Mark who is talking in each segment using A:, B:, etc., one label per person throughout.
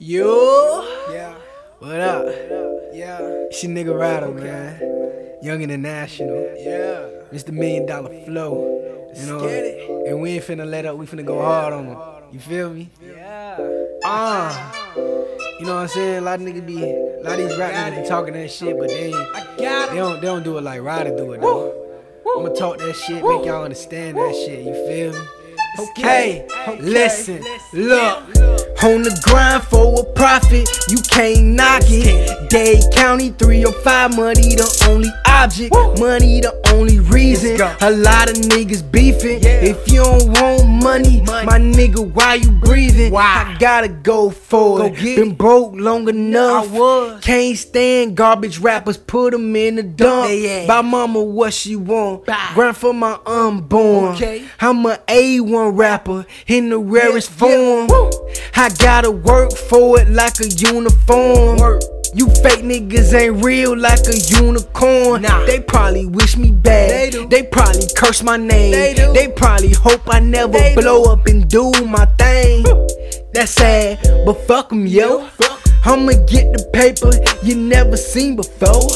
A: Yo,
B: Yeah,
A: what up?
B: yeah,
A: It's your nigga Rattle, man. Young International,
B: yeah.
A: Mr. Million Dollar Flow. You know, and we ain't finna let up. We finna go hard on them. You feel me?
B: Yeah.
A: Ah, you know what I'm saying? A lot of niggas be, a lot of these rap niggas be talking that shit, but they ain't,
B: I got
A: they don't, they don't do it like Ryder do it though. I'ma talk that shit, make y'all understand that shit. You feel me? Okay, listen, look. On the grind for a profit, you can't knock it. Dade County 305, money the only object, money the only reason. A lot of niggas beefing. If you don't want money, my nigga, why you breathing? I gotta go for it.
B: get
A: Been broke long enough. Can't stand garbage rappers, put them in the dump. Buy mama what she want. Grind for my unborn.
B: Okay.
A: I'm a A1 rapper in the rarest form. I gotta work for it like a uniform. You fake niggas ain't real like a unicorn.
B: Nah.
A: They probably wish me bad.
B: They.
A: They probably curse my name.
B: They.
A: They probably hope I never
B: They do.
A: blow up and do my thing. That's sad, but fuck fuck 'em, yo.
B: Fuck.
A: I'ma get the paper you never seen before.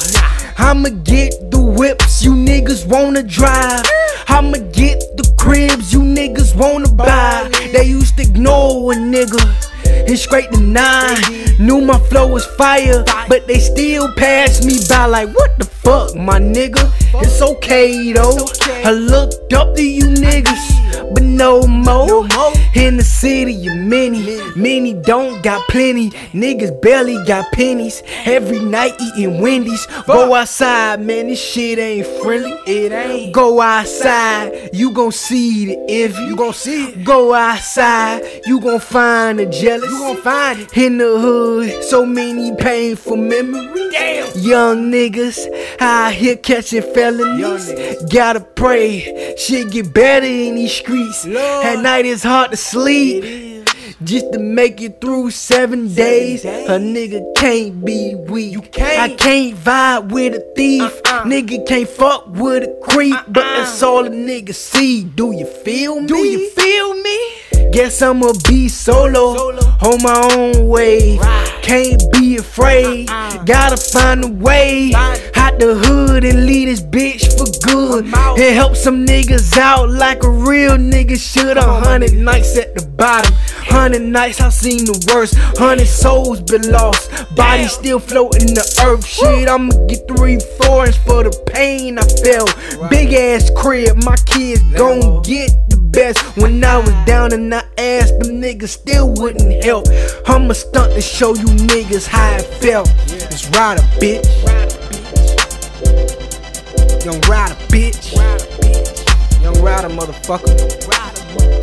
A: I'ma get the whips you niggas wanna drive. I'ma get the cribs you niggas wanna buy. They used to ignore a nigga and straight to nine. Knew my flow was fire, but they still passed me by like what the fuck, my nigga. It's okay though. I looked up to you niggas, but no more. In the city, you many, many don't got plenty. Niggas barely got pennies. Every night eating Wendy's. Go outside, man, this shit ain't friendly.
B: It ain't.
A: Go outside, you gon' see the envy.
B: You gon' see it.
A: Go outside, you gon' find the jealous.
B: You gon' find it.
A: In the hood, so many painful memories.
B: Damn.
A: Young niggas out here catching felonies. Gotta pray, shit get better in these streets.
B: Lord.
A: At night it's hard to sleep. Just to make it through seven, days,
B: days.
A: a nigga can't be weak. You
B: can't.
A: I can't vibe with a thief.
B: Uh-uh.
A: Nigga can't fuck with a creep, but
B: Uh-uh.
A: that's all a nigga see. Do you feel me?
B: Do you feel me?
A: Guess I'ma be solo, on my own way. Can't be afraid,
B: Uh-uh.
A: gotta find a way out the hood and leave this bitch for good. And help some niggas out like a real nigga should. A hundred nights at the bottom, hundred nights I've seen the worst. Hundred souls been lost, bodies still floating in the earth. Shit, I'ma get three foreigns for the pain I felt. Big ass crib, my kids gon' get best. When I was down and I asked, them niggas still wouldn't help. I'ma stunt to show you niggas how it felt. It's a bitch. Young Ryder, bitch. Young Ryder, motherfucker.